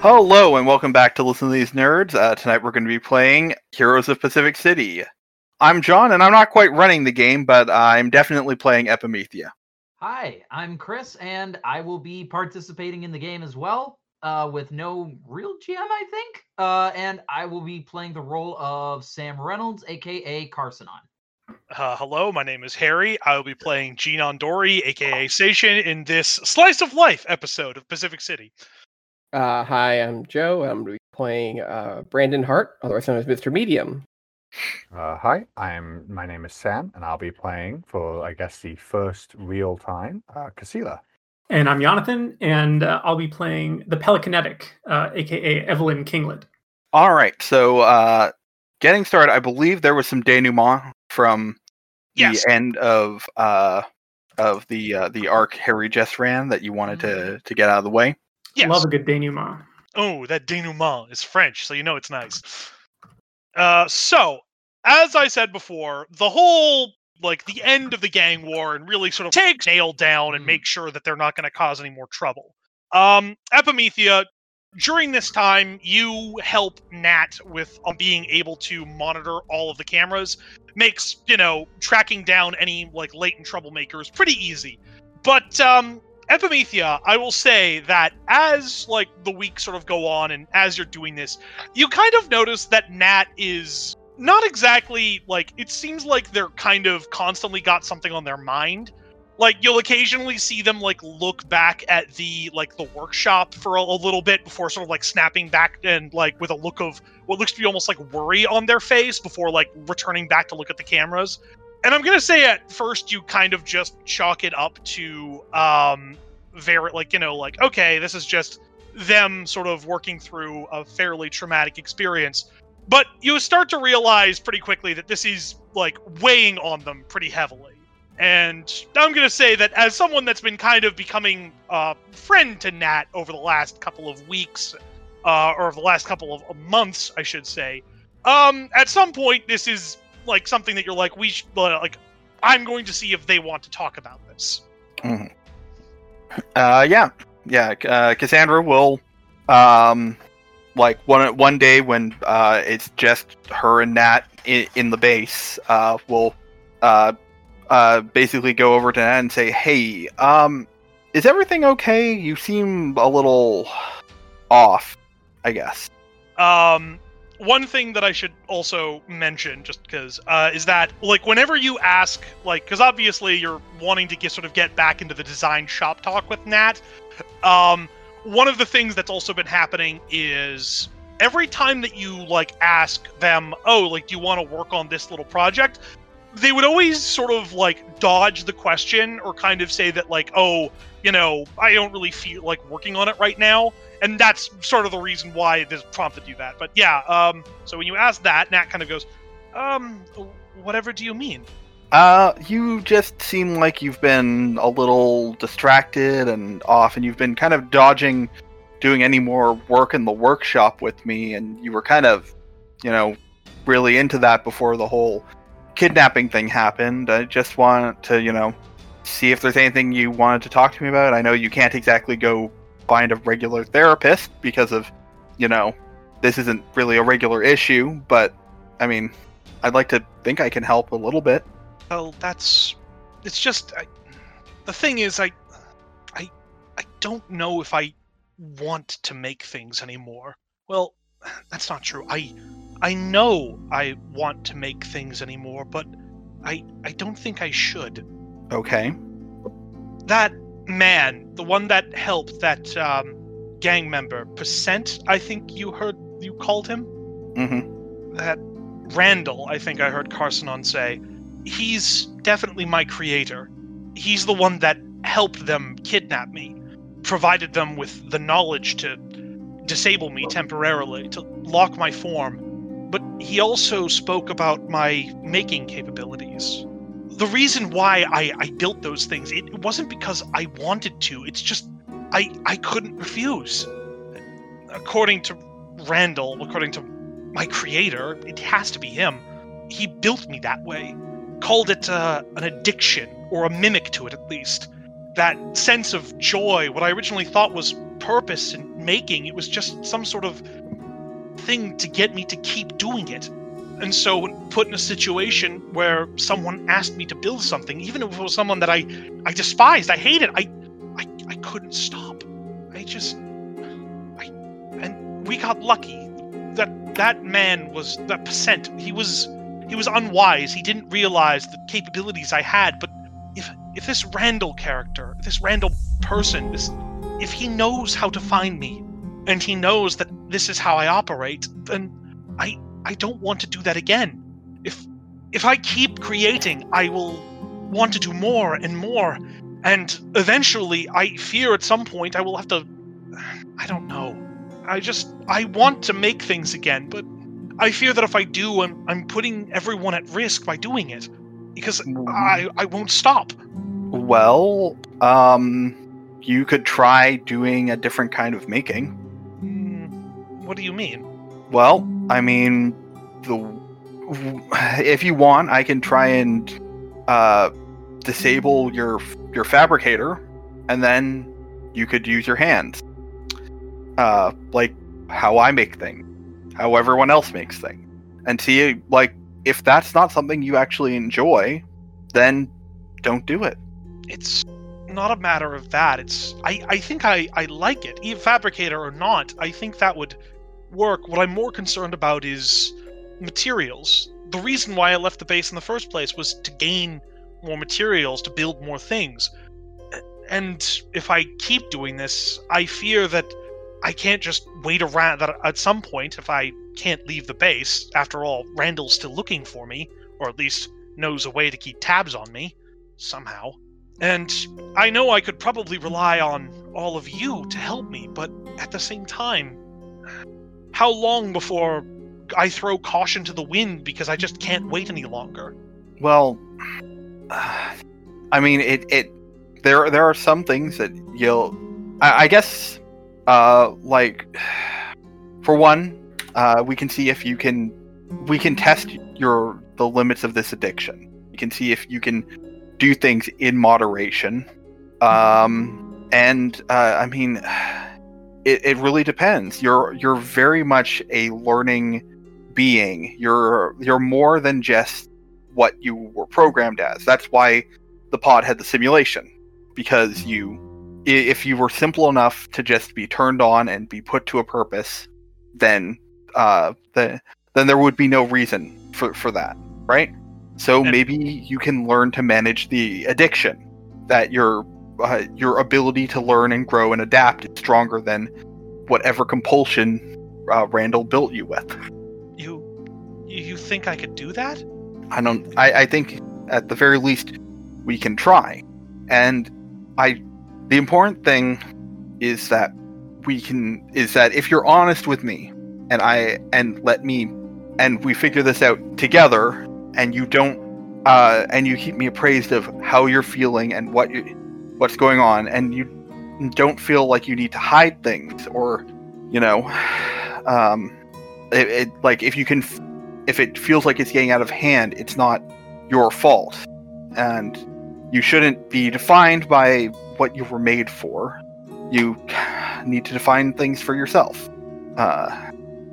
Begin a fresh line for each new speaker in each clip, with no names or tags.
Hello and welcome back to Listen to These Nerds. Uh, tonight we're going to be playing Heroes of Pacific City. I'm John, and I'm not quite running the game, but I'm definitely playing Epimethea.
Hi, I'm Chris, and I will be participating in the game as well, uh, with no real GM, I think. Uh, and I will be playing the role of Sam Reynolds, aka Carsonon.
Uh, hello, my name is Harry. I will be playing Gene Dory, aka Station, in this slice of life episode of Pacific City.
Uh, hi, I'm Joe. I'm gonna be playing uh, Brandon Hart, otherwise known as Mr. Medium.
Uh, hi, I'm. My name is Sam, and I'll be playing for, I guess, the first real time, uh, Casilla.
And I'm Jonathan, and uh, I'll be playing the Pelicanetic, uh, aka Evelyn Kinglet.
All right, so uh, getting started, I believe there was some denouement from
Yes.
the end of uh, of the uh, the arc Harry just ran that you wanted to to get out of the way.
Yes.
Love a good denouement.
Oh, that denouement is French, so you know it's nice. Uh, so, as I said before, the whole like the end of the gang war and really sort of takes nail down and
Mm.
make sure that they're not going to cause any more trouble. Um, Epimethea, during this time, you help Nat with um, being able to monitor all of the cameras. Makes you know tracking down any like latent troublemakers pretty easy. But um, Epimethea, I will say that as like the weeks sort of go on and as you're doing this, you kind of notice that Nat is not exactly like it seems like they're kind of constantly got something on their mind. Like you'll occasionally see them like look back at the like the workshop for a, a little bit before sort of like snapping back and like with a look of what looks to be almost like worry on their face before like returning back to look at the cameras. And I'm gonna say at first you kind of just chalk it up to um very like you know like okay this is just them sort of working through a fairly traumatic experience. But you start to realize pretty quickly that this is like weighing on them pretty heavily. And i'm going to say that as someone that's been kind of becoming a friend to nat over the last couple of weeks uh, or the last couple of months i should say um at some point this is like something that you're like we should like i'm going to see if they want to talk about this
Uh, yeah, yeah. Uh, Cassandra will, um, like one one day when uh, it's just her and Nat in, in the base, uh, will, uh, uh, basically go over to Nat and say, "Hey, um, is everything okay? You seem a little off, I guess."
Um, one thing that I should also mention, just because, uh, is that like whenever you ask, like, because obviously you're wanting to get sort of get back into the design shop talk with Nat. Um, one of the things that's also been happening is every time that you like ask them, oh, like, do you want to work on this little project? They would always sort of like dodge the question or kind of say that like, oh, you know, I don't really feel like working on it right now and that's sort of the reason why this prompted you that. But yeah, um, so when you ask that, Nat kind of goes, um, whatever do you mean?
Uh, you just seem like you've been a little distracted and off, and you've been kind of dodging doing any more work in the workshop with me, and you were kind of, you know, really into that before the whole kidnapping thing happened. I just want to, you know, see if there's anything you wanted to talk to me about. I know you can't exactly go find a regular therapist because of, you know, this isn't really a regular issue, but I mean, I'd like to think I can help a little bit.
Well, that's it's just I, the thing is I I I don't know if I want to make things anymore. Well, that's not true. I I know I want to make things anymore, but I I don't think I should.
Okay.
that man, the one that helped that um, gang member, Percent, I think you heard you called him?
Mm-hmm.
That Randall, I think I heard Carsonon say. He's definitely my creator. He's the one that helped them kidnap me, provided them with the knowledge to disable me temporarily, to lock my form. But he also spoke about my making capabilities the reason why I, I built those things it, wasn't because i wanted to it's just i i couldn't refuse according to randall according to my creator it has to be him he built me that way called it uh, an addiction or a mimic to it at least that sense of joy what i originally thought was purpose and making. It was just some sort of thing to get me to keep doing it. And so put in a situation where someone asked me to build something, even if it was someone that I, I despised, I hated, I, I, I couldn't stop. I just, I, and we got lucky. That that man was that percent. He was, he was unwise. He didn't realize the capabilities I had. But if if this Randall character, this Randall person, this, if he knows how to find me, and he knows that this is how I operate, then I I don't want to do that again. If if I keep creating, I will want to do more and more, and eventually, I fear at some point I will have to. I don't know. I just I want to make things again, but I fear that if I do, I'm I'm putting everyone at risk by doing it, because I I won't stop.
Well, um, you could try doing a different kind of making.
Hmm, What do you mean?
Well, I mean, the if you want, I can try and uh, disable your your fabricator, and then you could use your hands, uh, like how I make things, how everyone else makes things, and see like if that's not something you actually enjoy, then don't do it.
it's not a matter of that. It's I, I think I, I like it, fabricator or not. I think that would work. What I'm more concerned about is materials. The reason why I left the base in the first place was to gain more materials to build more things. And if I keep doing this, I fear that I can't just wait around. That at some point, if I can't leave the base, after all, Randall's still looking for me, or at least knows a way to keep tabs on me somehow. And I know I could probably rely on all of you to help me, but at the same time, how long before I throw caution to the wind because I just can't wait any longer?
Well, I mean, it it there there are some things that you'll, I, I guess, uh, like for one, uh, we can see if you can, we can test your the limits of this addiction. You can see if you can do things in moderation, um, and uh, I mean, it it really depends. You're you're very much a learning being. You're you're more than just what you were programmed as. That's why the pod had the simulation because you if you were simple enough to just be turned on and be put to a purpose, then uh the, then there would be no reason for for that, right? So maybe you can learn to manage the addiction that your uh, your ability to learn and grow and adapt is stronger than whatever compulsion uh, Randall built you with.
You, you think I could do that?
I don't. I, I think at the very least we can try, and I. The important thing is that we can is that if you're honest with me, and I and let me, and we figure this out together, and you don't, uh, and you keep me appraised of how you're feeling and what you, what's going on, and you don't feel like you need to hide things or, you know, um, it, it like if you can if it feels like it's getting out of hand, it's not your fault. And you shouldn't be defined by what you were made for. You need to define things for yourself. Uh,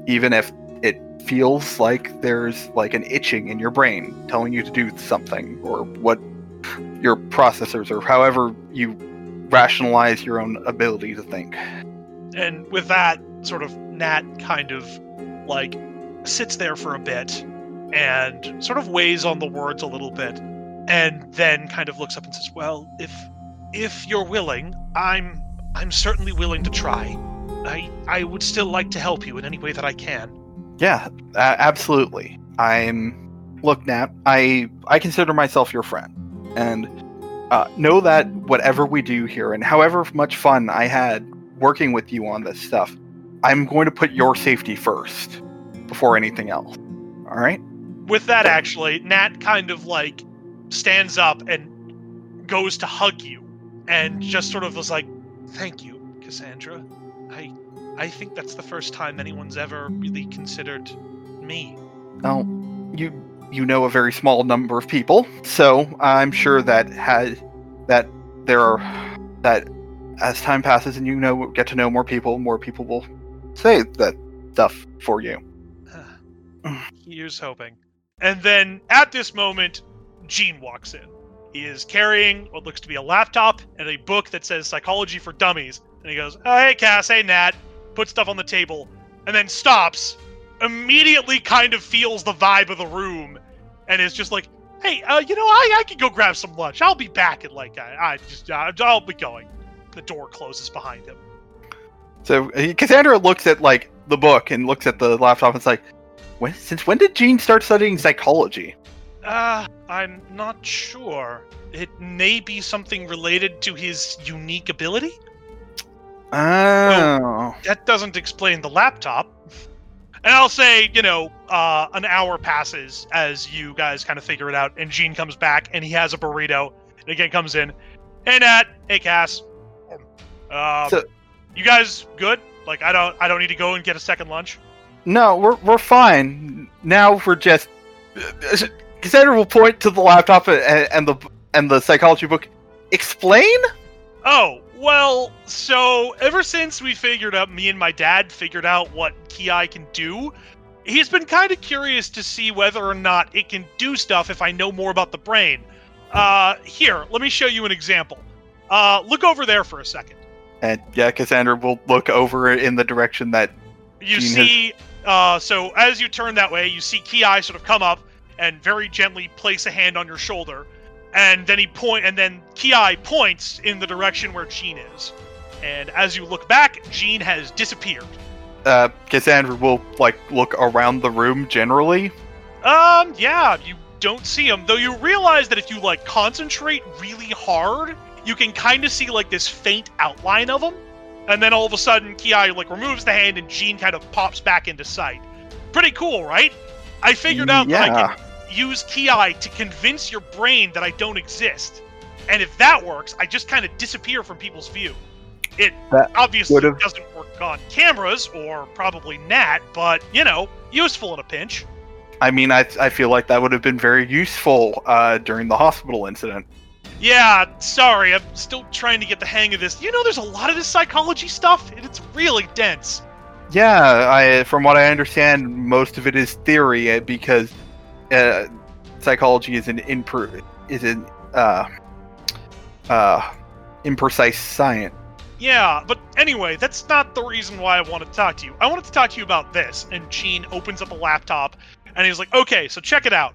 even if it feels like there's like an itching in your brain telling you to do something, or what your processors, or however you rationalize your own ability to think.
And with that, sort of Nat kind of like sits there for a bit and sort of weighs on the words a little bit and then kind of looks up and says, "Well, if if you're willing, I'm I'm certainly willing to try. I I would still like to help you in any way that I can."
Yeah, a- absolutely. I'm look, Nat. I I consider myself your friend, and uh, know that whatever we do here, and however much fun I had working with you on this stuff, I'm going to put your safety first before anything else. All right?
With that, actually, Nat kind of like stands up and goes to hug you, and just sort of was like, "Thank you, Cassandra. I, I think that's the first time anyone's ever really considered me."
Now, you you know a very small number of people, so I'm sure that had that there are that as time passes and you know get to know more people, more people will say that stuff for you.
Here's hoping. And then at this moment, Gene walks in. He is carrying what looks to be a laptop and a book that says Psychology for Dummies. And he goes, oh, Hey, Cass, hey, Nat. Put stuff on the table and then stops, immediately kind of feels the vibe of the room and is just like, Hey, uh, you know, I, I can go grab some lunch. I'll be back at like, I, I just, uh, I'll be going. The door closes behind him.
So uh, Cassandra looks at like the book and looks at the laptop and it's like, when, since when did Gene start studying psychology?
Uh, I'm not sure. It may be something related to his unique ability.
Oh.
That doesn't explain the laptop. And I'll say, you know, uh, an hour passes as you guys kind of figure it out, and Gene comes back and he has a burrito. And again comes in. Hey Nat, hey Cass. Um,
So-
you guys good? Like I don't I don't need to go and get a second lunch.
No, we're we're fine. Now we're just. Cassandra will point to the laptop and, and the and the psychology book. Explain?
Oh, well, so ever since we figured out, me and my dad figured out what Ki can do, he's been kind of curious to see whether or not it can do stuff if I know more about the brain. Uh, here, let me show you an example. Uh, look over there for a second.
And yeah, Cassandra will look over in the direction that.
You
has-
see, uh, so as you turn that way, you see Ki sort of come up and very gently place a hand on your shoulder, and then he point, and then Ki points in the direction where Gene is. And as you look back, Gene has disappeared.
Uh, Cassandra will like look around the room generally.
Um, yeah, you don't see him, though you realize that if you like concentrate really hard, you can kind of see like this faint outline of him. And then all of a sudden, Ki like removes the hand and Gene kind of pops back into sight. Pretty cool, right? I figured out that I
Yeah.
can use Ki to convince your brain that I don't exist. And if that works, I just kind of disappear from people's view. It
That
obviously
would've-
doesn't work on cameras or probably Nat, but you know, useful in a pinch.
I mean, I I feel like that would have been very useful uh, during the hospital incident.
Yeah, sorry, I'm still trying to get the hang of this. You know, there's a lot of this psychology stuff, and it's really dense.
Yeah, I from what I understand, most of it is theory uh, because uh, psychology is an imper is an uh, uh, imprecise science.
Yeah, but anyway, that's not the reason why I wanted to talk to you. I wanted to talk to you about this. And Gene opens up a laptop, and he's like, "Okay, so check it out."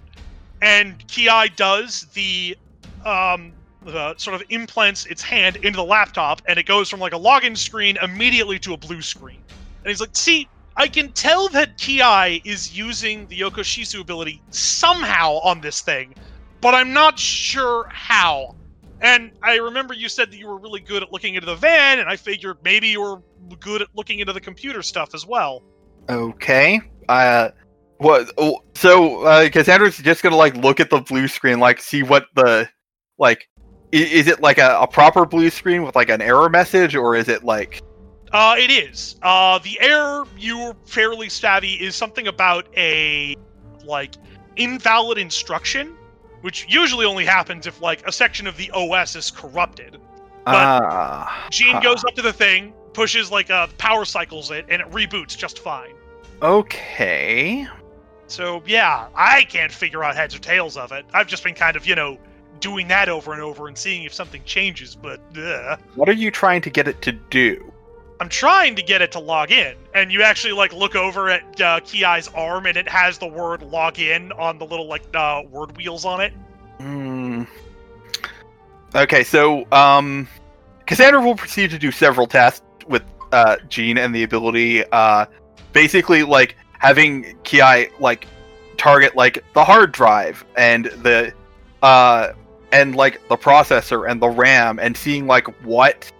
And Ki does the, um, the sort of implants its hand into the laptop, and it goes from like a login screen immediately to a blue screen. And he's like, "See, I can tell that Ki is using the Yokoshisu ability somehow on this thing, but I'm not sure how." And I remember you said that you were really good at looking into the van, and I figured maybe you were good at looking into the computer stuff as well.
Okay. Uh, what? oh, So uh, Cassandra's just gonna like look at the blue screen, like see what the like. i- Is it like a, a proper blue screen with like an error message, or is it like?
Uh, it is. Uh, the error you're fairly savvy is something about a like invalid instruction, which usually only happens if like a section of the OS is corrupted. But-
Ah.
Gene
huh.
goes up to the thing, pushes like uh, power cycles it, and it reboots just fine.
Okay.
So yeah, I can't figure out heads or tails of it. I've just been kind of, you know, doing that over and over and seeing if something changes, but uh,
What are you trying to get it to do?
I'm trying to get it to log in. And you actually like look over at uh, Ki's arm and it has the word log in on the little like uh, word wheels on it.
Hmm. Okay, so um, Cassandra will proceed to do several tests with uh, Gene and the ability, uh, basically like having Ki like target like the hard drive and the uh and like the processor and the RAM and seeing like what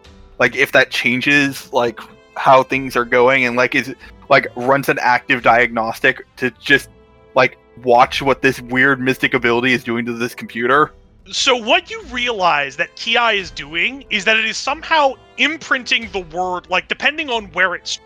like if that changes like how things are going and like is like runs an active diagnostic to just like watch what this weird mystic ability is doing to this computer.
So what you realize that Ki is doing is that it is somehow imprinting the word, like depending on where it's,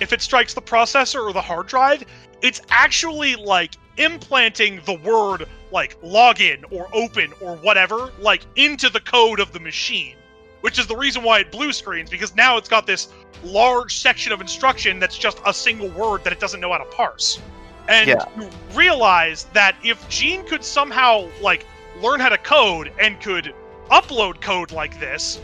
if it strikes the processor or the hard drive, it's actually like implanting the word like login or open or whatever, like into the code of the machine. Which is the reason why it blue screens because now it's got this large section of instruction that's just a single word that it doesn't know how to parse. And
Yeah.
you realize that if Gene could somehow like learn how to code and could upload code like this,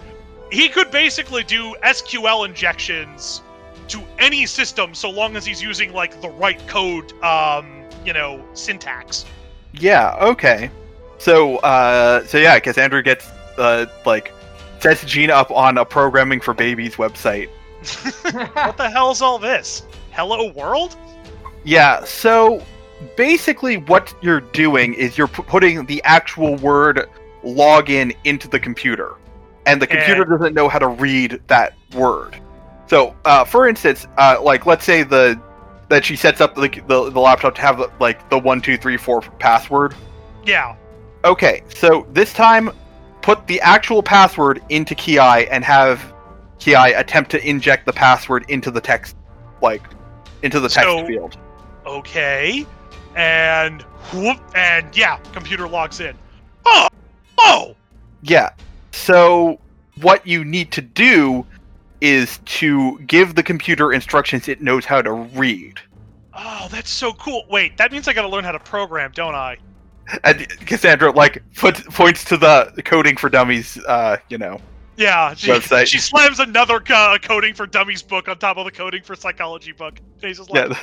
he could basically do SQL injections to any system so long as he's using like the right code um, you know, syntax.
Yeah. Okay. So, uh, so yeah, Cassandra gets uh, like sets Gina up on a programming for babies website.
what the hell's all this? Hello world?
Yeah. So basically, what you're doing is you're pu- putting the actual word login into the computer, and the computer
And-
doesn't know how to read that word. So, uh, for instance, uh, like let's say the that she sets up the, the the laptop to have like the one two three four password.
Yeah.
Okay, so this time, put the actual password into Ki and have Ki attempt to inject the password into the text, like, into the text
So-
field.
Okay. And whoop and yeah, computer logs in. Oh oh
Yeah. So what you need to do is to give the computer instructions it knows how to read.
Oh, that's so cool. Wait, that means I gotta learn how to program, don't I?
And Cassandra like put, points to the coding for dummies, uh, you know.
Yeah, she,
Website.
she slams another uh, coding for dummies book on top of the coding for psychology book. And he's just like,
Yeah.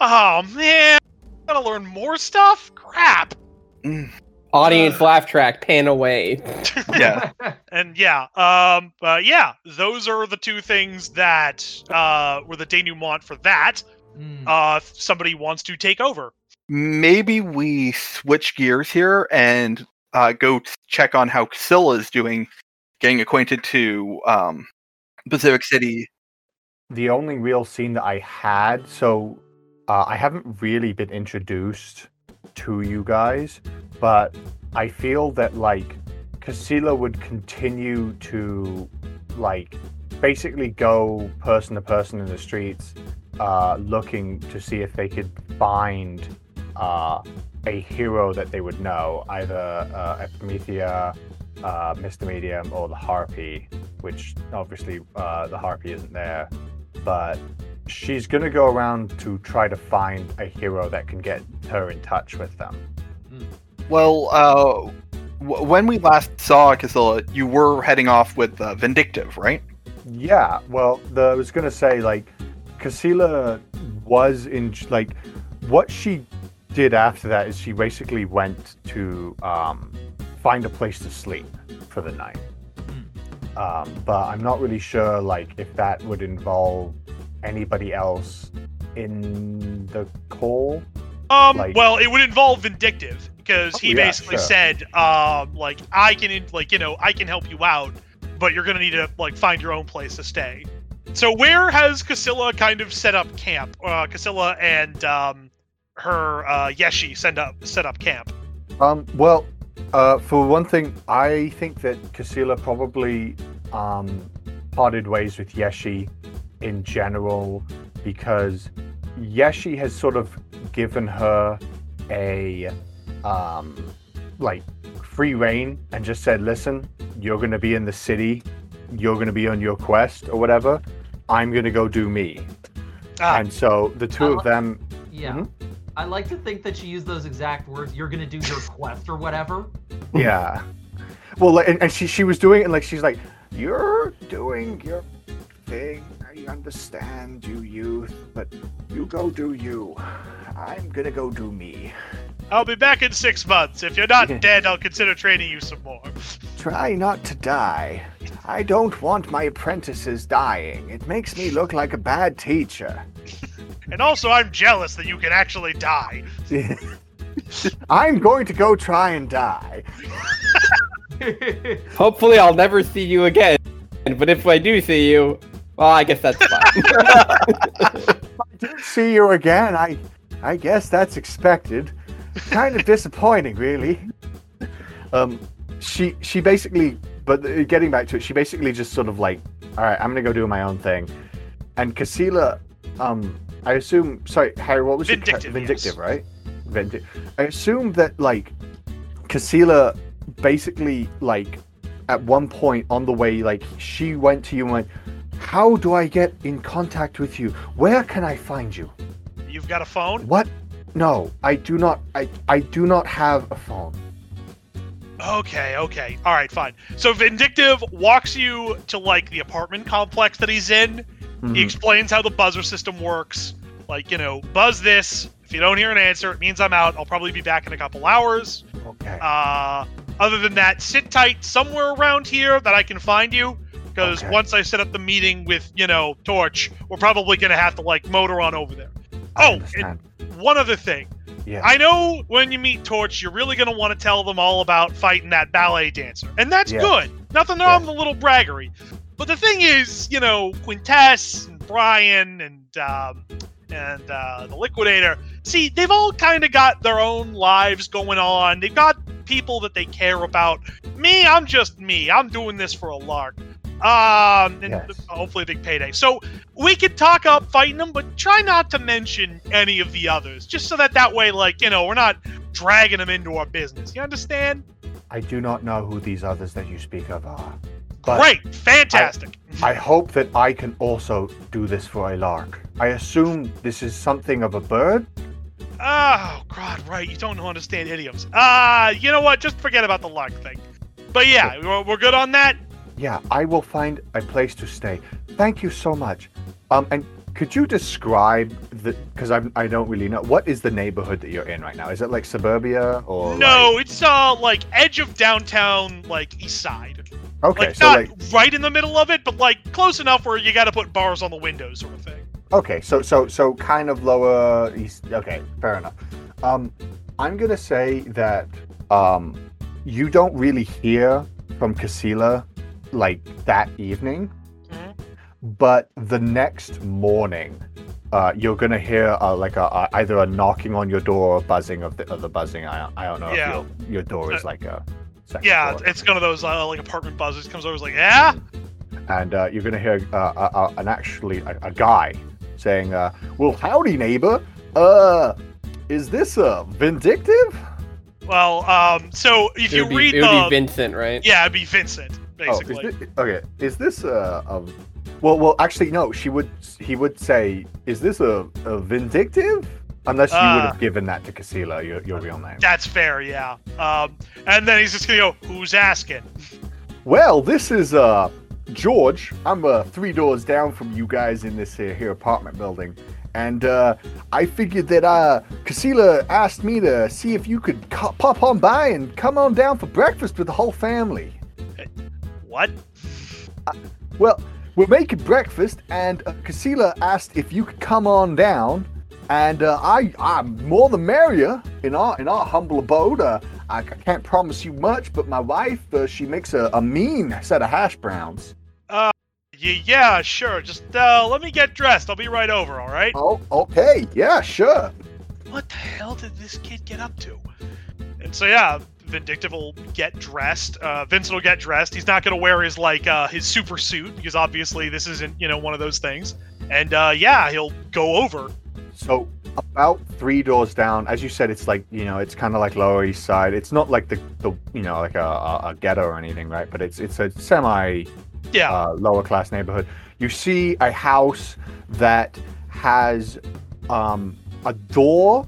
oh man, gotta learn more stuff? Crap.
Mm,
Audience laugh track, pan away.
Yeah.
And yeah, um, uh, yeah, those are the two things that uh, were the denouement for that.
Mm.
Uh, somebody wants to take over.
Maybe we switch gears here and uh, go check on how Scylla's doing, getting acquainted to um, Pacific City.
the only real scene that I had, so uh, I haven't really been introduced to you guys, but I feel that like Casilla would continue to like basically go person to person in the streets, uh, looking to see if they could find uh, a hero that they would know, either uh, Epimethea, uh, Mr. Medium, or the Harpy, which obviously uh, the Harpy isn't there but she's going to go around to try to find a hero that can get her in touch with them.
Well, uh, w- when we last saw Casilla, you were heading off with uh, Vindictive, right?
Yeah, well, the, I was going to say, like, Casilla was in, like, what she did after that is she basically went to um, find a place to sleep for the night. Um, but I'm not really sure, like, if that would involve anybody else in the call.
Um,
Like-
well, it would involve vindictive because
Oh,
he
yeah,
basically
sure.
said, um, like I can, like you know, I can help you out, but you're gonna need to like find your own place to stay. So where has Casilla kind of set up camp? Uh, Casilla and um, her uh, Yeshi set up set up camp.
Um, well, uh, for one thing, I think that Casilla probably um, parted ways with Yeshi in general because Yeshi has sort of given her a um, like free rein and just said, "Listen, you're going to be in the city, you're going to be on your quest or whatever. I'm going to go do me."
Ah,
And so the two
I
of them,
Yeah.
Mhm.
I like to think that she used those exact words. You're gonna do your quest or whatever.
Yeah. Well, like, and, and she she was doing it, and like she's like, "You're doing your thing. I understand you, youth, but you go do you. I'm gonna go do me.
I'll be back in six months. If you're not dead, I'll consider training you some more.
Try not to die. I don't want my apprentices dying. It makes me look like a bad teacher.
And also, I'm jealous that you can actually die.
I'm going to go try and die.
Hopefully, I'll never see you again. But if I do see you, well, I guess that's fine.
if I didn't see you again. I, I guess that's expected. Kind of disappointing, really. Um, she she basically, but getting back to it, she basically just sort of like, all right, I'm gonna go do my own thing. And Casilla, um, I assume. Sorry, Harry, what was your
Vindictive,
Vindictive,
yes.
right? Vindictive. I assume that like, Casilla basically like at one point on the way, like she went to you and went, "How do I get in contact with you? Where can I find you?"
You've got a phone?
What? No, I do not. I I do not have a phone.
Okay, okay. All right, fine. So Vindictive walks you to like the apartment complex that he's in. He
Mhm.
explains how the buzzer system works. Like, you know, buzz this. If you don't hear an answer, it means I'm out. I'll probably be back in a couple hours.
Okay.
Uh, other than that, sit tight somewhere around here that I can find you. Because
Okay.
once I set up the meeting with, you know, Torch, we're probably going to have to, like, motor on over there.
I
oh. One other thing.
Yeah.
I know when you meet Torch, you're really going to want to tell them all about fighting that ballet dancer. And that's
Yes.
good. Nothing wrong with a little braggery. But the thing is, you know, Quintess and Brian and um, and uh, the Liquidator, see, they've all kind of got their own lives going on. They've got people that they care about. Me, I'm just me. I'm doing this for a lark. Um, and
Yes.
hopefully a big payday. So we could talk up fighting them, but try not to mention any of the others, just so that that way, like you know, we're not dragging them into our business. You understand?
I do not know who these others that you speak of are. But
Great, fantastic.
I hope that I can also do this for a lark. I assume this is something of a bird.
Oh God, right? You don't understand idioms. Ah, you know what? Just forget about the lark thing. But yeah, we're, we're good on that.
Yeah, I will find a place to stay. Thank you so much. Um, and could you describe the? Because I I don't really know. What is the neighborhood that you're in right now? Is it like suburbia or?
No, it's uh like edge of downtown, like east side.
Okay,
like
so
not
like
right in the middle of it, but like close enough where you got to put bars on the windows, sort of thing.
okay, so so so kind of lower east. Okay, fair enough. Um, I'm gonna say that um, you don't really hear from Casilla like that evening.
Mhm.
but the next morning uh, you're gonna hear uh, like a, a either a knocking on your door or buzzing of the, of the buzzing I, I don't know
Yeah.
if your, your door is like a
Yeah,
floor.
it's one of those uh, like apartment buzzers. Comes over, is like, yeah.
and uh, you're gonna hear uh, uh, uh, an actually a, a guy saying uh, well howdy neighbor uh is this uh vindictive
Well, um, so if
It
you
be,
read
it
the,
would be Vincent, right?
yeah, it'd be Vincent,
oh
basically.
is this, okay is this uh, a well well actually no she would he would say is this a, a vindictive unless you would
Uh,
have given that to Casilla your, your real name
That's fair, yeah. Um, and then he's just gonna go, "Who's asking?"
Well, this is uh George. I'm uh three doors down from you guys in this here, here apartment building. And uh I figured that uh Casilla asked me to see if you could co- pop on by and come on down for breakfast with the whole family.
What?
Well, we're making breakfast and uh, Casila asked if you could come on down and uh, I I'm more the merrier in our in our humble abode. Uh, I c- can't promise you much, but my wife uh, she makes a, a mean set of hash browns.
Y- yeah, sure. Just uh, let me get dressed. I'll be right over. All right.
Oh, okay. Yeah, sure.
What the hell did this kid get up to? And so yeah, Vindictive will get dressed. Uh, Vincent will get dressed. He's not gonna wear his like uh, his super suit because obviously this isn't you know one of those things. And uh, yeah, he'll go over.
So about three doors down, as you said, it's like you know, it's kind of like Lower East Side. It's not like the, the you know like a, a, a ghetto or anything, right? But it's it's a semi
Yeah.
uh, lower class neighborhood. You see a house that has um, a door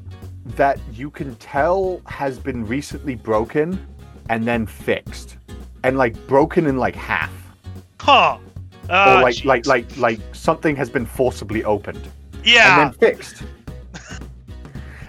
that you can tell has been recently broken and then fixed, and like broken in like half,
huh.
or
Uh,
like like like like something has been forcibly opened.
Yeah.
and then fixed.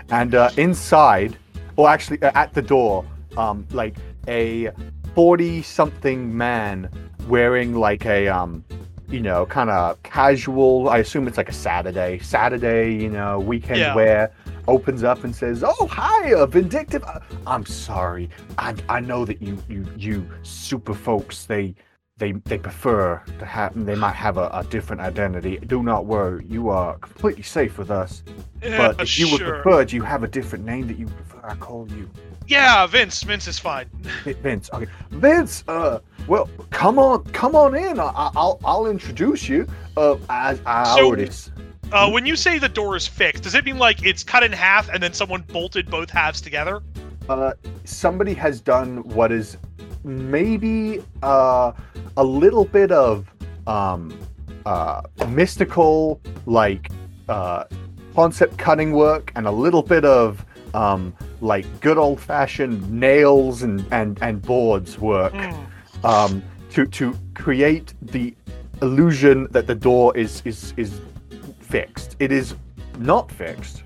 and uh, inside, or actually uh, at the door, um, like a forty-something man wearing like a um, you know, kind of casual. I assume it's like a Saturday, Saturday, you know, weekend
Yeah.
wear. Opens up and says, "Oh, hi, uh, vindictive. Uh, I'm sorry. I I know that you you you super folks they." They, they prefer to have they might have a, a different identity. Do not worry, you are completely safe with us.
Yeah,
But if you would
sure.
prefer, do you have a different name that you prefer I call you?
Yeah, Vince. Vince is fine.
Vince. Okay, Vince. Uh, well, come on, come on in. I, I- I'll I'll introduce you. Uh, as I
So-
already.
Uh, when you say the door is fixed, does it mean like it's cut in half and then someone bolted both halves together?
Uh, somebody has done what is maybe uh, a little bit of um, uh, mystical, like uh, concept cutting work, and a little bit of um, like good old fashioned nails and, and, and boards work
Hmm.
um, to to create the illusion that the door is is is fixed. It is not fixed,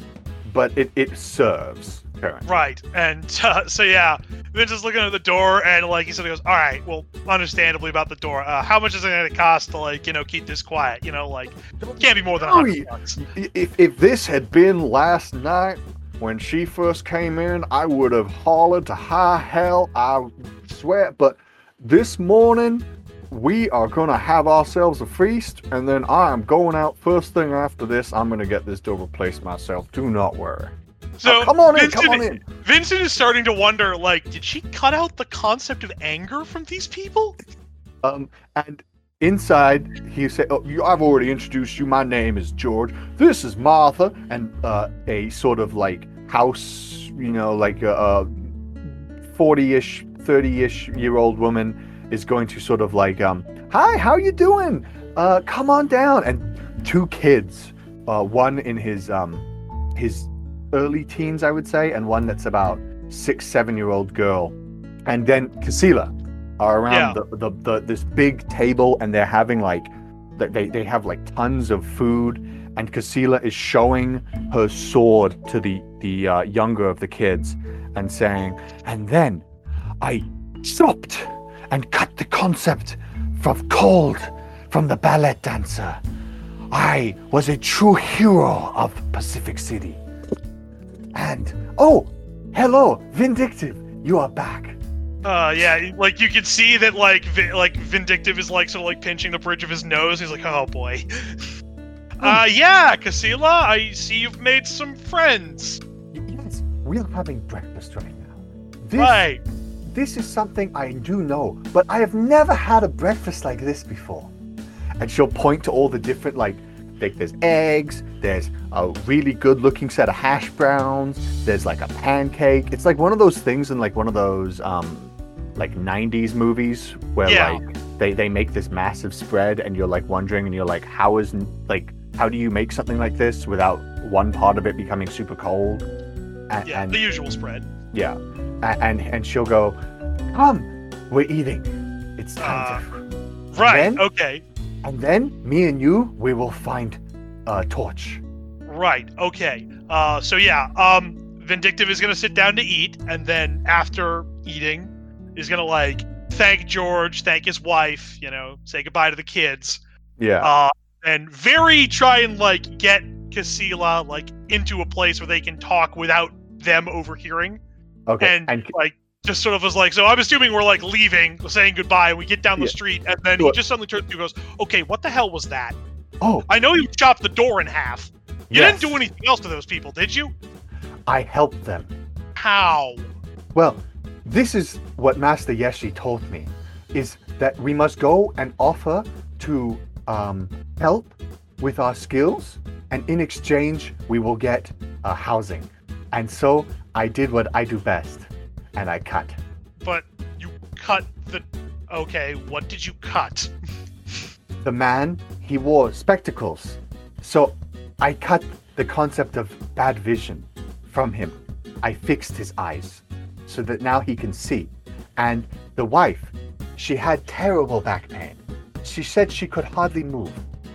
but it, it serves currently.
Right, and uh, so yeah, Vince is looking at the door, and like he sort of goes, "All right, well, understandably about the door. Uh, how much is it going to cost to like you know keep this quiet? You know, like can't be more than a
Oh,
hundred
yeah.
bucks."
If if this had been last night when she first came in, I would have hollered to high hell. I swear, but this morning we are gonna have ourselves a feast, and then I am going out first thing after this. I'm gonna get this door replaced myself. Do not worry.
So
Oh, come on in,
Vincent,
come on in.
Vincent is starting to wonder, like, did she cut out the concept of anger from these people?
Um, and inside he said, "Oh, you, I've already introduced you. My name is George. This is Martha, and uh, a sort of like house, you know, like a, a forty-ish, thirty-ish year old woman is going to sort of like, um, hi, how you doing? Uh, come on down." And two kids, uh, one in his um, his early teens, I would say, and one that's about six, seven-year-old girl, and then Casilla are around
Yeah.
the, the, the this big table and they're having like they, they have like tons of food. And Casilla is showing her sword to the the uh, younger of the kids and saying and then I stopped and cut the concept from cold from the ballet dancer. I was a true hero of Pacific City and oh hello vindictive you are back
Uh, yeah, like you can see that, like, vi- like Vindictive is like sort of like pinching the bridge of his nose. He's like, "Oh boy." Uh, yeah, Casilla, I see you've made some friends.
Yes, we're having breakfast right now. This,
Right.
this is something I do know, but I have never had a breakfast like this before. And she'll point to all the different, like, like there's eggs, there's a really good looking set of hash browns, there's like a pancake. It's like one of those things in like one of those um like 90s movies where
Yeah.
like they, they make this massive spread and you're like wondering and you're like how is like how do you make something like this without one part of it becoming super cold and,
Yeah,
and
the usual spread.
yeah A- and and she'll go come we're eating it's time to
Right.
then-
Okay.
And then me and you we will find a torch
Right. Okay. Uh, so yeah. Um, Vindictive is gonna sit down to eat, and then after eating, is gonna like thank George, thank his wife, you know, say goodbye to the kids.
yeah
uh, and very try and like get Casilla like into a place where they can talk without them overhearing,
okay
and,
and
like just sort of was like, so I'm assuming we're like leaving, saying goodbye, and we get down the
Yeah.
street, and then he just suddenly turns to you and goes, okay, what the hell was that?
oh
I know you chopped the door in half. You
yes,
didn't do anything else to those people, did you?
i helped them
How?
Well, this is what Master Yeshi told me, is that we must go and offer to um, help with our skills, and in exchange we will get uh, housing. And so I did what I do best, and I cut.
But you cut the. Okay, what did you cut?
The man, he wore spectacles, so I cut the concept of bad vision from him. I fixed his eyes so that now he can see. And the wife, she had terrible back pain. She said she could hardly move.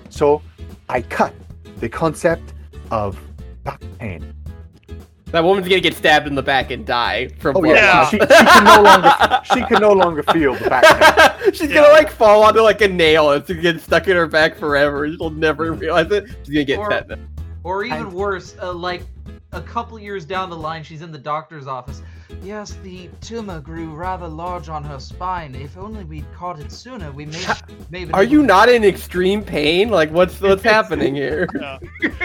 So I cut the concept of back pain.
That woman's gonna get stabbed in the back and die from
Oh
blood
yeah,
loss.
she, she can no longer she can no longer feel the back.
She's
Yeah.
gonna like fall onto like a nail. It's gonna get stuck in her back forever. She'll never realize it. She's gonna get
Or-
tetanus.
Or even worse, uh, like a couple years down the line, she's in the doctor's office. Yes, the tumor grew rather large on her spine. If only we'd caught it sooner, we may may have been
Are you not in extreme pain? Like what's what's happening here?
Uh,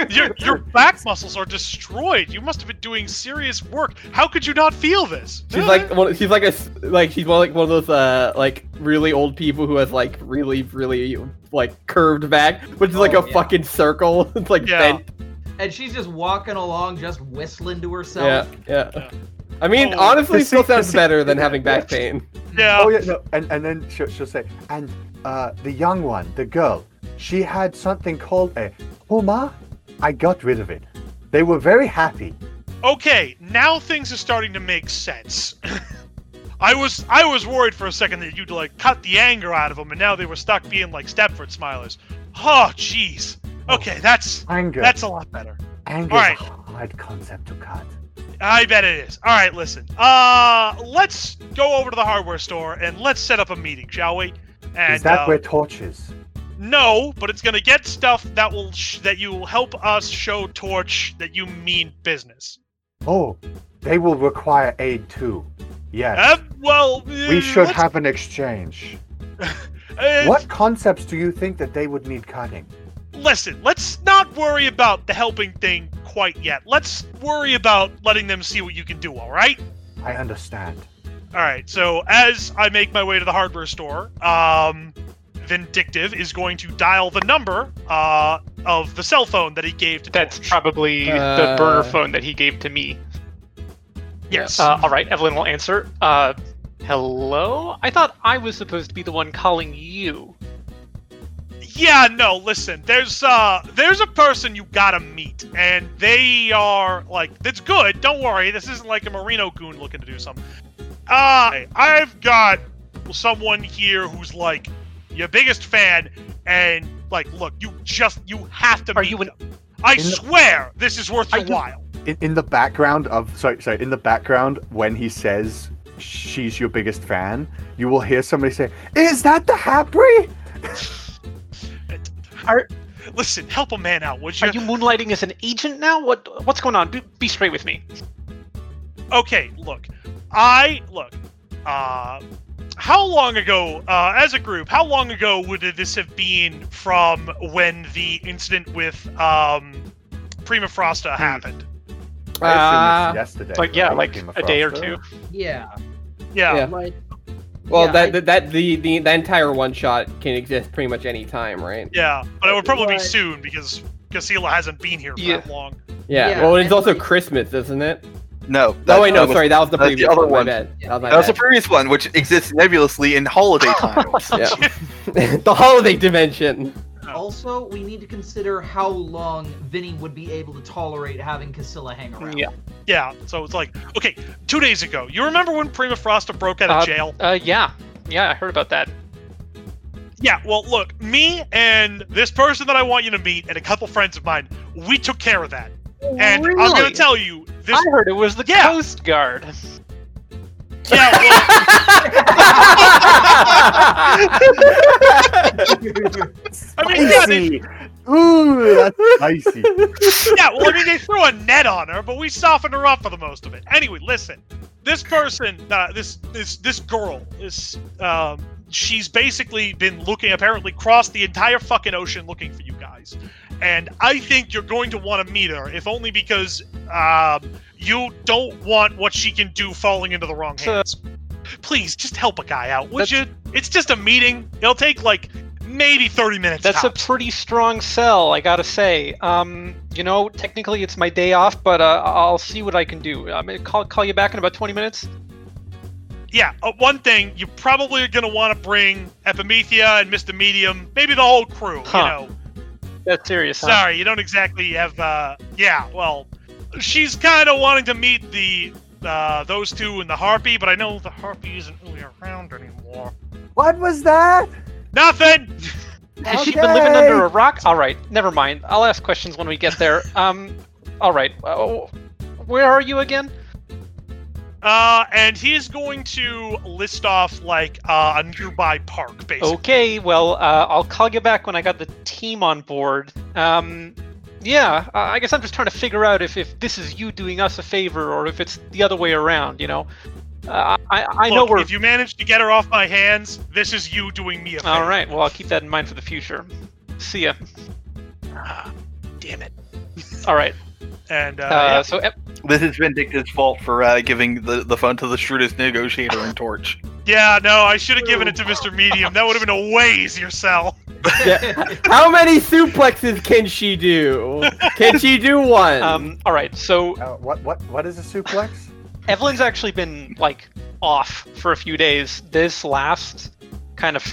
your, your back muscles are destroyed. You must have been doing serious work. How could you not feel this?
She's like one, she's like a s- like she's one like one of those uh like really old people who has like really really like curved back, which is like
Oh,
a
yeah.
fucking circle. it's like
Yeah.
bent.
And she's just walking along, just whistling to herself.
Yeah, yeah. I mean,
Oh,
honestly,
to
still sounds
see-
better than having back pain.
Yeah.
Oh yeah, no, and and then she'll, she'll say, and uh, the young one, the girl, she had something called a homa. I got rid of it. They were very happy.
Okay, now things are starting to make sense. I was I was worried for a second that you'd like cut the anger out of them, and now they were stuck being like Stepford Smilers. Oh, jeez. Okay, that's
Anger.
that's a lot better.
Anger
Alright.
is a hard concept to cut.
I bet it is. All right, listen. Uh, let's go over to the hardware store and let's set up a meeting, shall we? And
is that
uh,
where Torch is?
no, but it's gonna get stuff that will sh- that you will help us show Torch that you mean business.
Oh, they will require aid too. Yes.
Uh, well,
we
uh,
should
let's-
have an exchange.
uh,
What concepts do you think that they would need cutting?
Listen, let's not worry about the helping thing quite yet. Let's worry about letting them see what you can do, all right?
I understand.
All right, so as I make my way to the hardware store, um, Vindictive is going to dial the number uh, of the cell phone that he gave to
That's
Torch.
probably the
Uh,
burner phone that he gave to me.
yes.
Uh, all right, Evelyn will answer. Uh, hello? I thought I was supposed to be the one calling you.
Yeah, no, listen. There's uh there's a person you gotta meet, and they are like that's good. Don't worry, this isn't like a Marino goon looking to do something. Uh I've got someone here who's like your biggest fan, and like, look, you just you have to
Are
meet
you an-.
I
the-
swear this is worth your
you-
while.
In, in the background of sorry, sorry, in the background when he says she's your biggest fan, you will hear somebody say, "Is that the Harpy?"
Are-
Listen, help a man out, would you?
Are you moonlighting as an agent now? What What's going on? Be, be straight with me.
okay, look, I look. Uh, how long ago, uh, as a group, how long ago would this have been from when the incident with um, Prima Frosta happened?
I assume
Uh,
it's yesterday.
Like yeah,
right,
like
Game of
a day or two.
Yeah.
Yeah.
Yeah.
Like.
Well,
yeah,
that,
I-
that that the, the the entire one shot can exist pretty much any time, right?
Yeah, but it would probably be soon because Casilla hasn't been here for
Yeah.
that long.
Yeah.
Yeah,
well, it's also
like-
Christmas, isn't it?
No.
Oh wait, no,
was-
sorry, that was the
that's the
previous
other
one. My
one.
bad. That was my
That was the previous one, which exists nebulously in holiday times.
yeah. the holiday dimension.
Also, we need to consider how long Vinny would be able to tolerate having Casilla hang around.
Yeah.
Yeah, so it's like, okay, two days ago, you remember when Prima Frosta broke out of
Uh,
jail?
Uh, yeah, yeah, I heard about that.
Yeah, well, look, me and this person that I want you to meet and a couple friends of mine, we took care of that. And I'm
Really?
gonna tell you, this.
I heard it was the
Yeah.
Coast Guard.
Yeah, well, I mean, yeah, they,
Ooh, that's spicy.
yeah, well, I mean, they threw a net on her, but we softened her up for the most of it. Anyway, listen, this person, uh, this this this girl, this um, she's basically been looking, apparently, crossed the entire fucking ocean looking for you guys, and I think you're going to want to meet her, if only because um, you don't want what she can do falling into the wrong hands. Please, just help a guy out, would you? It's just a meeting. It'll take like maybe 30 minutes.
That's a pretty strong sell, I gotta say. Um, you know, technically it's my day off, but uh, I'll see what I can do. I'm gonna call call you back in about 20 minutes.
yeah, uh, one thing you probably are gonna want to bring Epimethea and Mr. Medium, maybe the whole crew.
Huh.
You know,
That's serious, huh?
sorry, you don't exactly have. uh Yeah, well, she's kind of wanting to meet the uh those two and the harpy, but I know the harpy isn't really around anymore.
What was that?
Nothing.
Has she been living under a rock? All right, never mind. I'll ask questions when we get there. Um, all right. Uh, where are you again?
Uh, and he's going to list off like uh, a nearby park, basically.
Okay, well, uh, I'll call you back when I got the team on board. Um, yeah, I guess I'm just trying to figure out if, if this is you doing us a favor or if it's the other way around, you know? Uh, I, I know we're.
If you manage to get her off my hands, this is you doing me a favor.
All right, well, I'll keep that in mind for the future. See ya.
Ah, damn it.
All right.
And uh,
Uh,
yeah.
So, Ep-
This is Vindictive's fault for uh, giving the, the phone to the shrewdest negotiator in Torch.
yeah, no, I should have given it to Mr. Medium. That would have been a way easier sell.
Yeah. How many suplexes can she do? Can she do one?
um, all right, so
Uh, what what what is a suplex?
Evelyn's actually been like off for a few days. This last kind of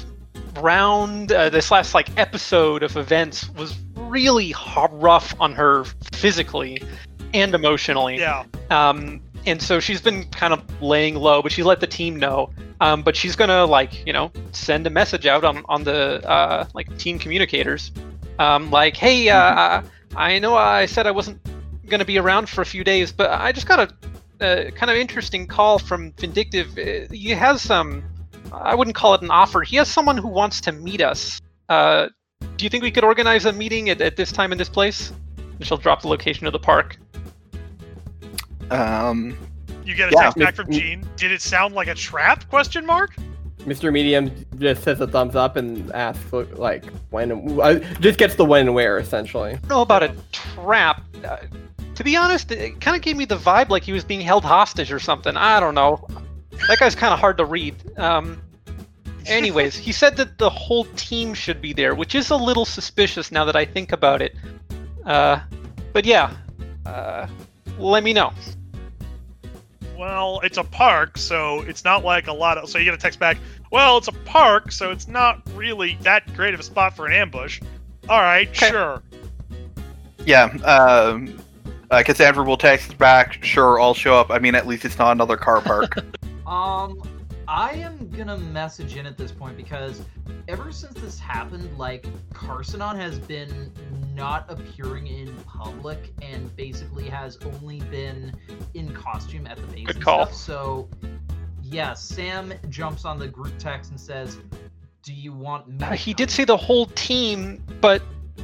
round, uh, this last like episode of events was really h- rough on her physically and emotionally.
Yeah.
Um, and so she's been kind of laying low, but she let the team know. Um, but she's gonna like you know send a message out on on the uh, like team communicators, um, like hey, uh, I know I said I wasn't gonna be around for a few days, but I just got a, a kind of interesting call from Vindictive. Uh, He has some, I wouldn't call it an offer. He has someone who wants to meet us. Uh, do you think we could organize a meeting at, at this time in this place? And she'll drop the location of the park.
Um,
You get a
Yeah.
text back from Gene. Did it sound like a trap? Question mark.
Mr. Medium just says a thumbs up and asks like when uh, just gets the when and where essentially.
don't know about a trap. Uh, to be honest, it kind of gave me the vibe like he was being held hostage or something. I don't know. That guy's kind of hard to read. Um, anyways, he said that the whole team should be there, which is a little suspicious now that I think about it. Uh, but yeah, uh, let me know.
Well, it's a park, so it's not like a lot of. So you get a text back. Well, it's a park, so it's not really that great of a spot for an ambush. All right,
Okay.
sure.
yeah. Um, uh, Cassandra will text back. Sure, I'll show up. I mean, at least it's not another car park.
Um, I am gonna message in at this point because ever since this happened, like Carsonon has been not appearing in public and basically has only been in costume at the base
Good call.
stuff. So, yeah, Sam jumps on the group text and says, "Do you want me?"
Uh, he did say the whole team, but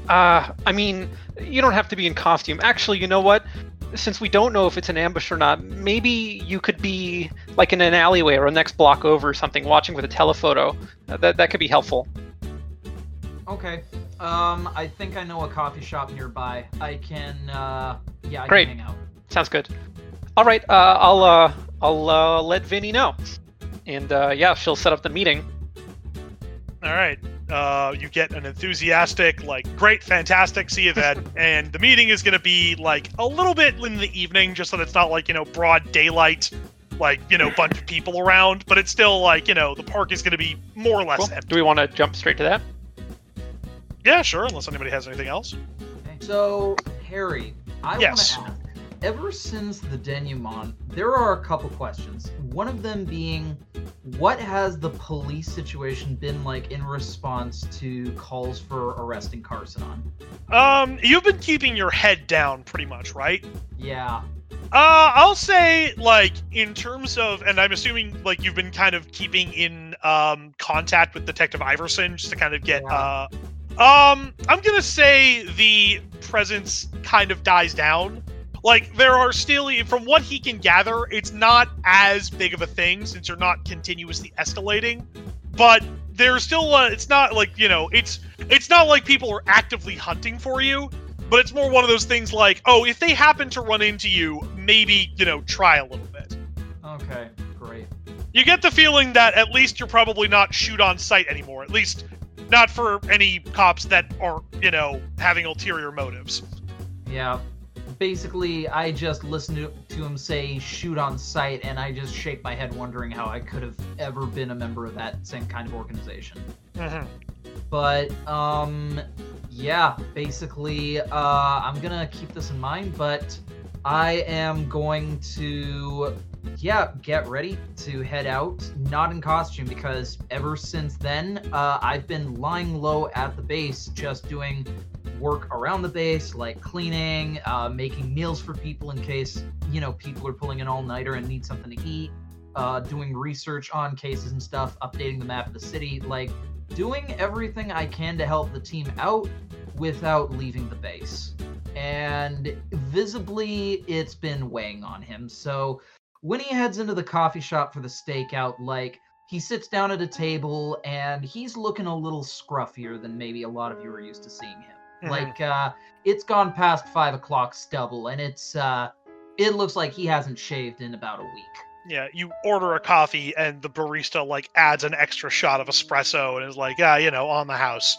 uh, I mean, you don't have to be in costume. Actually, you know what? Since we don't know if it's an ambush or not, maybe you could be like in an alleyway or a next block over or something, watching with a telephoto. Uh, that that could be helpful.
Okay. Um, I think I know a coffee shop nearby. I can. uh Yeah, I
Great.
can hang out.
Sounds good. All right, uh, I'll uh, I'll uh, let Vinny know, and uh, yeah, she'll set up the meeting.
All right. Uh, you get an enthusiastic, like, great, fantastic, see you then. and the meeting is going to be, like, a little bit in the evening, just so that it's not, like, you know, broad daylight, like, you know, bunch of people around. But it's still, like, you know, the park is going to be more or less
Cool.
empty.
Do we want to jump straight to that?
Yeah, sure, unless anybody has anything else.
Okay. So, Harry, I
Yes.
want to ask. Ever since the denouement, there are a couple questions. One of them being, what has the police situation been like in response to calls for arresting Carsonon?
Um, you've been keeping your head down pretty much, right?
Yeah.
Uh, I'll say like in terms of, and I'm assuming like you've been kind of keeping in um contact with Detective Iverson just to kind of get uh, um, I'm gonna say the presence kind of dies down. Like there are still, from what he can gather, it's not as big of a thing since you're not continuously escalating. But there's still, uh, it's not like you know, it's it's not like people are actively hunting for you but it's more one of those things like, oh, if they happen to run into you, maybe, you know, try a little bit.
Okay, great.
You get the feeling that at least you're probably not shoot on sight anymore. At least not for any cops that are, you know, having ulterior motives.
Yeah. Basically, I just listened to, to him say shoot on sight, and I just shake my head wondering how I could have ever been a member of that same kind of organization.
Mhm.
But um yeah, basically uh I'm to keep this in mind, but I am going to yeah, get ready to head out, not in costume because ever since then, uh I've been lying low at the base just doing work around the base like cleaning, uh making meals for people in case, you know, people are pulling an all-nighter and need something to eat, uh doing research on cases and stuff, updating the map of the city, like doing everything I can to help the team out without leaving the base. And visibly, it's been weighing on him. So when he heads into the coffee shop for the stakeout, like, he sits down at a table and he's looking a little scruffier than maybe a lot of you are used to seeing him.
Mhm.
Like, uh, it's gone past five o'clock stubble and it's, uh, it looks like he hasn't shaved in about a week.
Yeah, you order a coffee and the barista like adds an extra shot of espresso and is like, yeah, you know, on the house.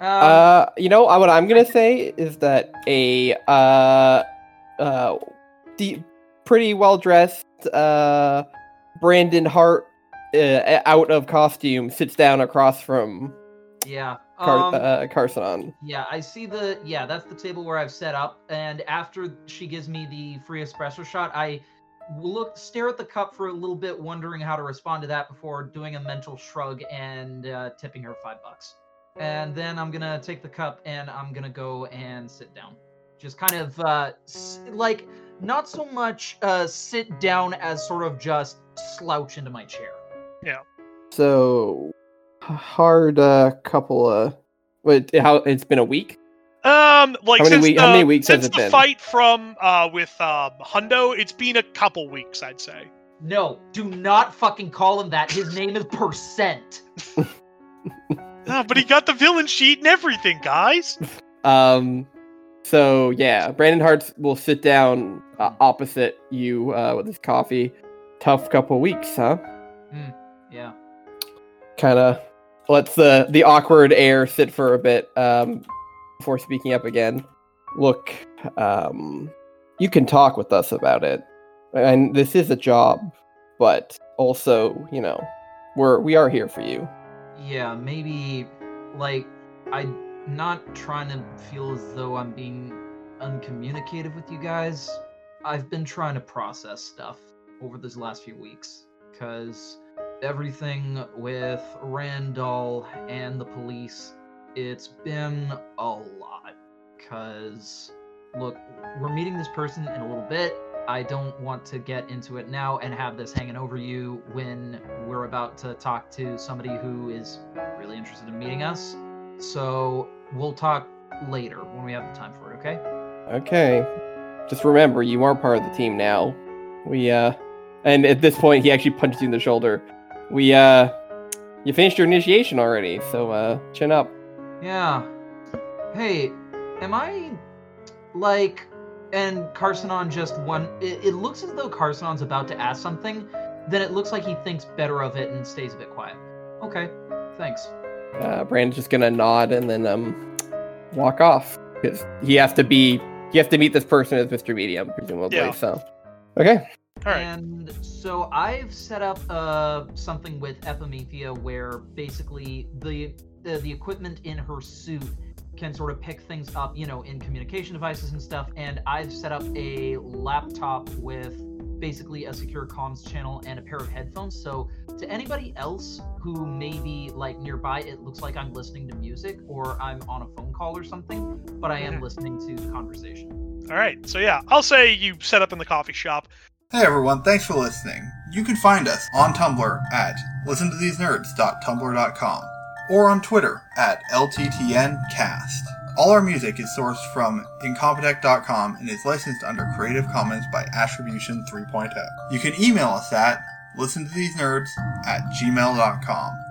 Um,
Uh, you know, uh, what I'm gonna say is that a uh, uh, de- pretty well dressed uh, Brandon Hart, uh, out of costume, sits down across from
Yeah.
Car-
Um,
uh, Carsonon.
Yeah, I see the yeah, that's the table where I've set up and after she gives me the free espresso shot, I look stare at the cup for a little bit wondering how to respond to that before doing a mental shrug and uh, tipping her 5 bucks. And then I'm going to take the cup and I'm going to go and sit down. Just kind of uh like not so much uh sit down as sort of just slouch into my chair. Yeah.
So hard uh, couple of. Wait, how it's been a week?
Um, like
How many
since
week-
the,
how many weeks has
since
it
the
been?
fight from uh with um Hundo, it's been a couple weeks, I'd say.
No, do not fucking call him that. His name is Percent.
Ah, but he got the villain sheet and everything, guys.
Um, so yeah, Brandon Hart will sit down uh, opposite you uh, with his coffee. Tough couple weeks, huh?
Yeah.
Kind of lets the the awkward air sit for a bit um, before speaking up again. Look, um, you can talk with us about it, and this is a job, but also, you know, we're we are here for you.
Yeah, maybe like I'm not trying to feel as though I'm being uncommunicative with you guys. I've been trying to process stuff over these last few weeks because everything with Randall and the police, it's been a lot. Because, look, we're meeting this person in a little bit. I don't want to get into it now and have this hanging over you when we're about to talk to somebody who is really interested in meeting us. So we'll talk later when we have the time for it, okay?
Okay. Just remember, you are part of the team now. We, uh. And at this point, he actually punches you in the shoulder. We, uh. You finished your initiation already, so, uh, chin up.
Yeah. Hey, am I like and Carsonon just one it, it looks as though Carsonon's about to ask something, then it looks like he thinks better of it and stays a bit quiet. Okay, thanks.
Uh, Brandon's just gonna nod and then, um, walk off. Because he has to be. He has to meet this person as Mr. Medium, presumably,
Yeah.
so. Okay.
All right.
And so I've set up uh, something with Epimethea where basically the uh, the equipment in her suit can sort of pick things up, you know, in communication devices and stuff. And I've set up a laptop with basically a secure comms channel and a pair of headphones. So to anybody else who may be like nearby, it looks like I'm listening to music or I'm on a phone call or something, but I am
Mhm.
listening to the conversation.
All right. So yeah, I'll say you set up in the coffee shop.
Hey everyone, thanks for listening. You can find us on Tumblr at listentothesenerds.tumblr.com or on Twitter at LTTNcast. All our music is sourced from incompetech.com and is licensed under Creative Commons by Attribution 3.0. You can email us at listentothesenerds at gmail.com.